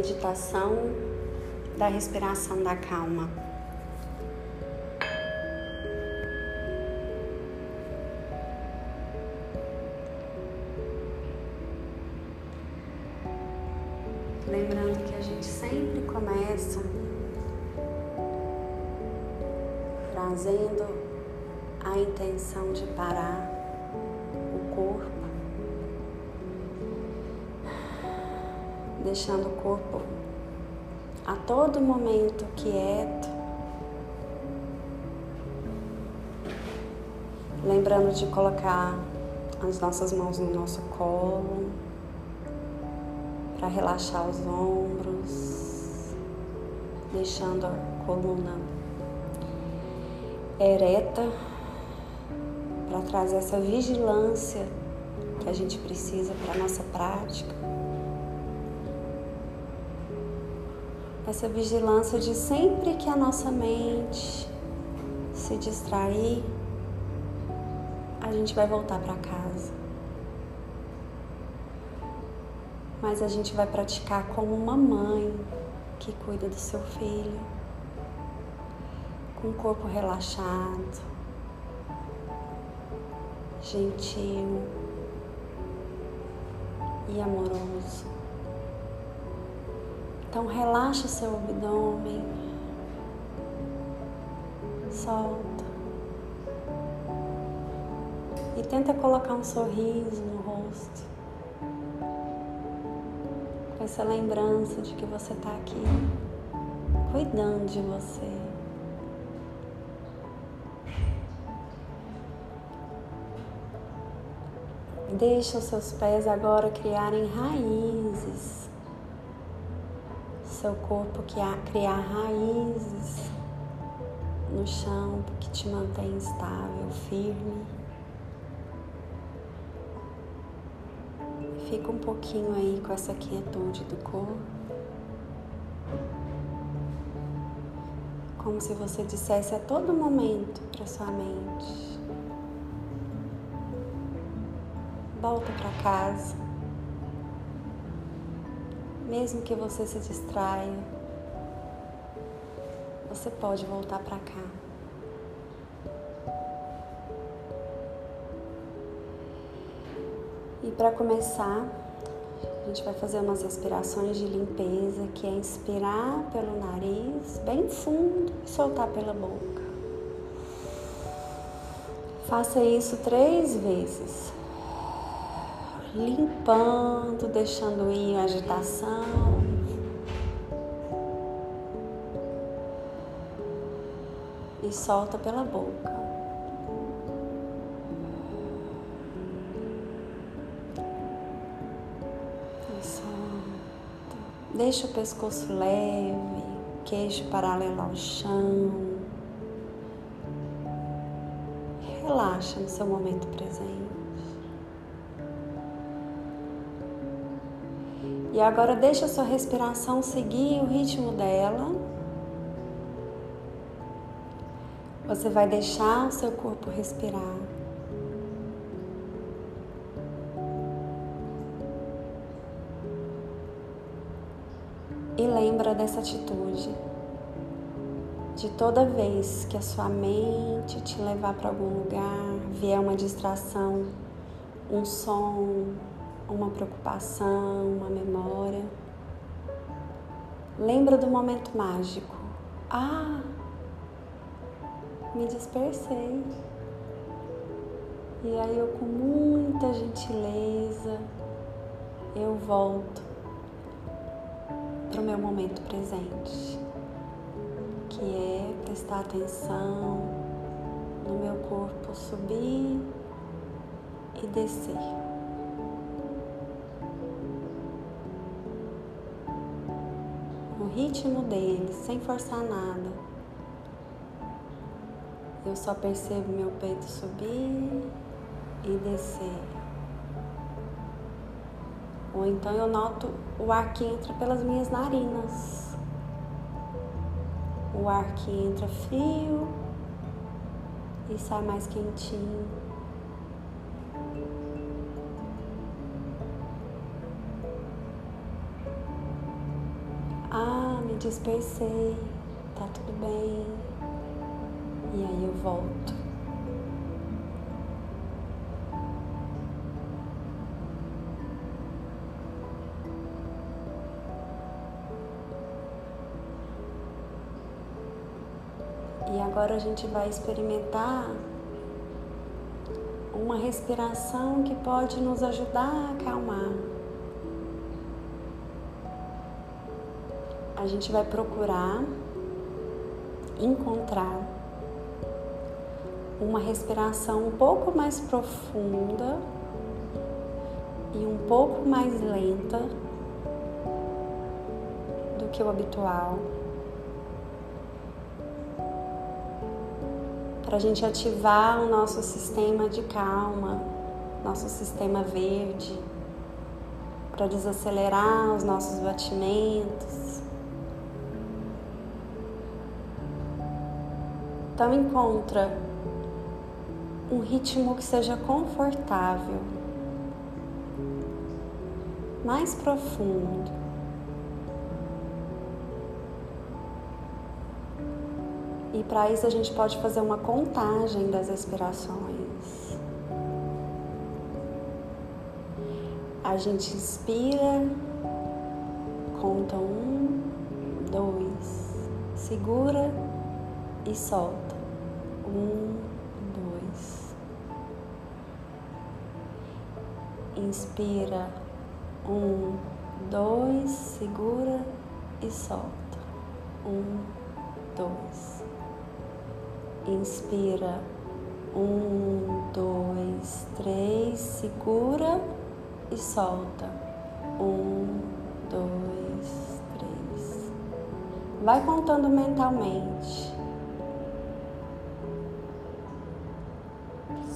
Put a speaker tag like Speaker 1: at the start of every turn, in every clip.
Speaker 1: meditação da respiração da calma. Lembrando que a gente sempre começa trazendo a intenção de parar o corpo deixando o corpo a todo momento quieto, lembrando de colocar as nossas mãos no nosso colo para relaxar os ombros, deixando a coluna ereta para trazer essa vigilância que a gente precisa para nossa prática. Essa vigilância de sempre que a nossa mente se distrair, a gente vai voltar para casa. Mas a gente vai praticar como uma mãe que cuida do seu filho, com o corpo relaxado, gentil e amoroso. Então relaxa seu abdômen, solta. E tenta colocar um sorriso no rosto, com essa lembrança de que você está aqui cuidando de você. Deixa os seus pés agora criarem raízes seu corpo criar raízes no chão que te mantém estável, firme. Fica um pouquinho aí com essa quietude do corpo. Como se você dissesse a todo momento para sua mente: volta para casa mesmo que você se distraia, você pode voltar para cá. E para começar, a gente vai fazer umas respirações de limpeza, que é inspirar pelo nariz, bem fundo, e soltar pela boca. Faça isso três vezes limpando, deixando ir a agitação. E solta pela boca. E solta. Deixa o pescoço leve, queixo paralelo ao chão. Relaxa no seu momento presente. E agora deixa a sua respiração seguir o ritmo dela. Você vai deixar o seu corpo respirar. E lembra dessa atitude. De toda vez que a sua mente te levar para algum lugar, vier uma distração, um som, uma preocupação, uma memória. Lembra do momento mágico. Ah, me dispersei. E aí eu com muita gentileza eu volto para o meu momento presente, que é prestar atenção no meu corpo subir e descer. Ritmo dele, sem forçar nada. Eu só percebo meu peito subir e descer. Ou então eu noto o ar que entra pelas minhas narinas. O ar que entra frio e sai mais quentinho. Dispersei, tá tudo bem. E aí eu volto. E agora a gente vai experimentar uma respiração que pode nos ajudar a acalmar. A gente vai procurar encontrar uma respiração um pouco mais profunda e um pouco mais lenta do que o habitual. para a gente ativar o nosso sistema de calma, nosso sistema verde, para desacelerar os nossos batimentos. Então encontra um ritmo que seja confortável, mais profundo. E para isso a gente pode fazer uma contagem das respirações. A gente inspira, conta um, dois, segura e solta. Um, dois. Inspira, um, dois, segura e solta. Um, dois. Inspira. Um, dois, três. Segura e solta. Um, dois, três. Vai contando mentalmente.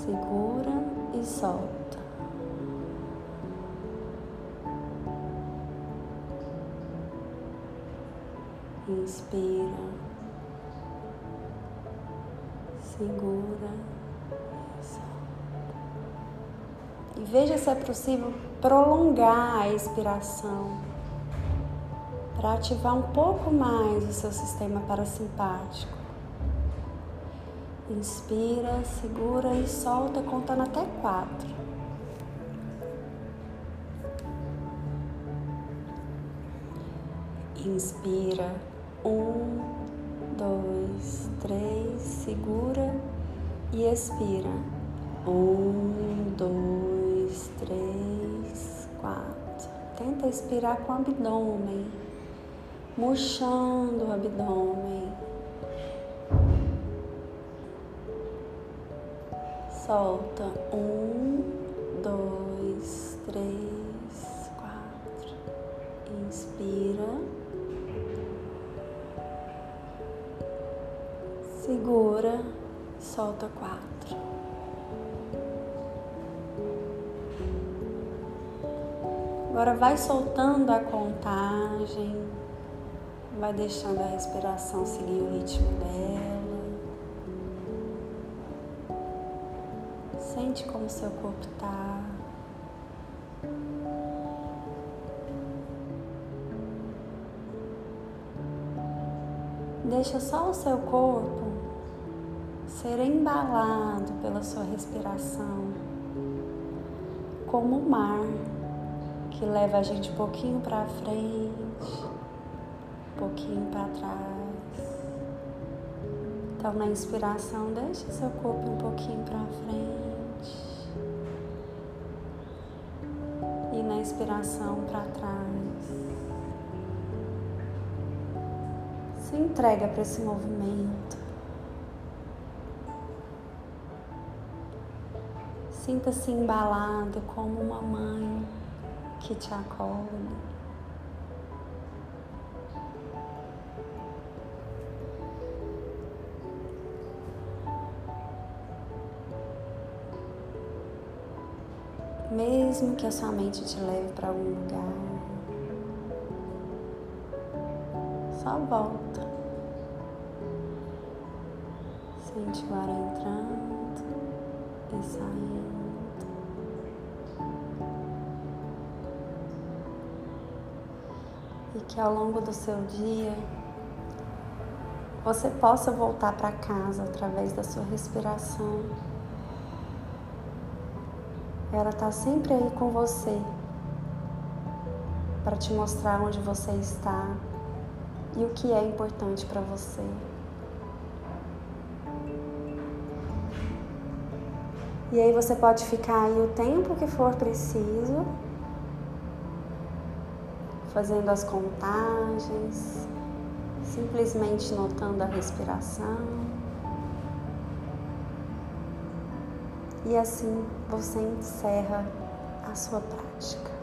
Speaker 1: Segura e solta. Inspira segura e veja se é possível prolongar a expiração para ativar um pouco mais o seu sistema parasimpático. Inspira, segura e solta contando até quatro. Inspira um, dois, três, segura e expira. Um, dois, três, quatro. Tenta expirar com o abdômen, murchando o abdômen. Solta. Um, dois, três, quatro. Inspira. segura, solta quatro. Agora vai soltando a contagem, vai deixando a respiração seguir o ritmo dela. Como seu corpo está. Deixa só o seu corpo ser embalado pela sua respiração, como o mar que leva a gente um pouquinho para frente, um pouquinho para trás. Então, na inspiração, deixe seu corpo um pouquinho para frente. Na expiração, para trás. Se entrega para esse movimento. Sinta-se embalado como uma mãe que te acolhe. Mesmo que a sua mente te leve para algum lugar, só volta. Sente o ar entrando e saindo. e que ao longo do seu dia você possa voltar para casa através da sua respiração. Ela está sempre aí com você para te mostrar onde você está e o que é importante para você. E aí você pode ficar aí o tempo que for preciso, fazendo as contagens, simplesmente notando a respiração. E assim você encerra a sua prática.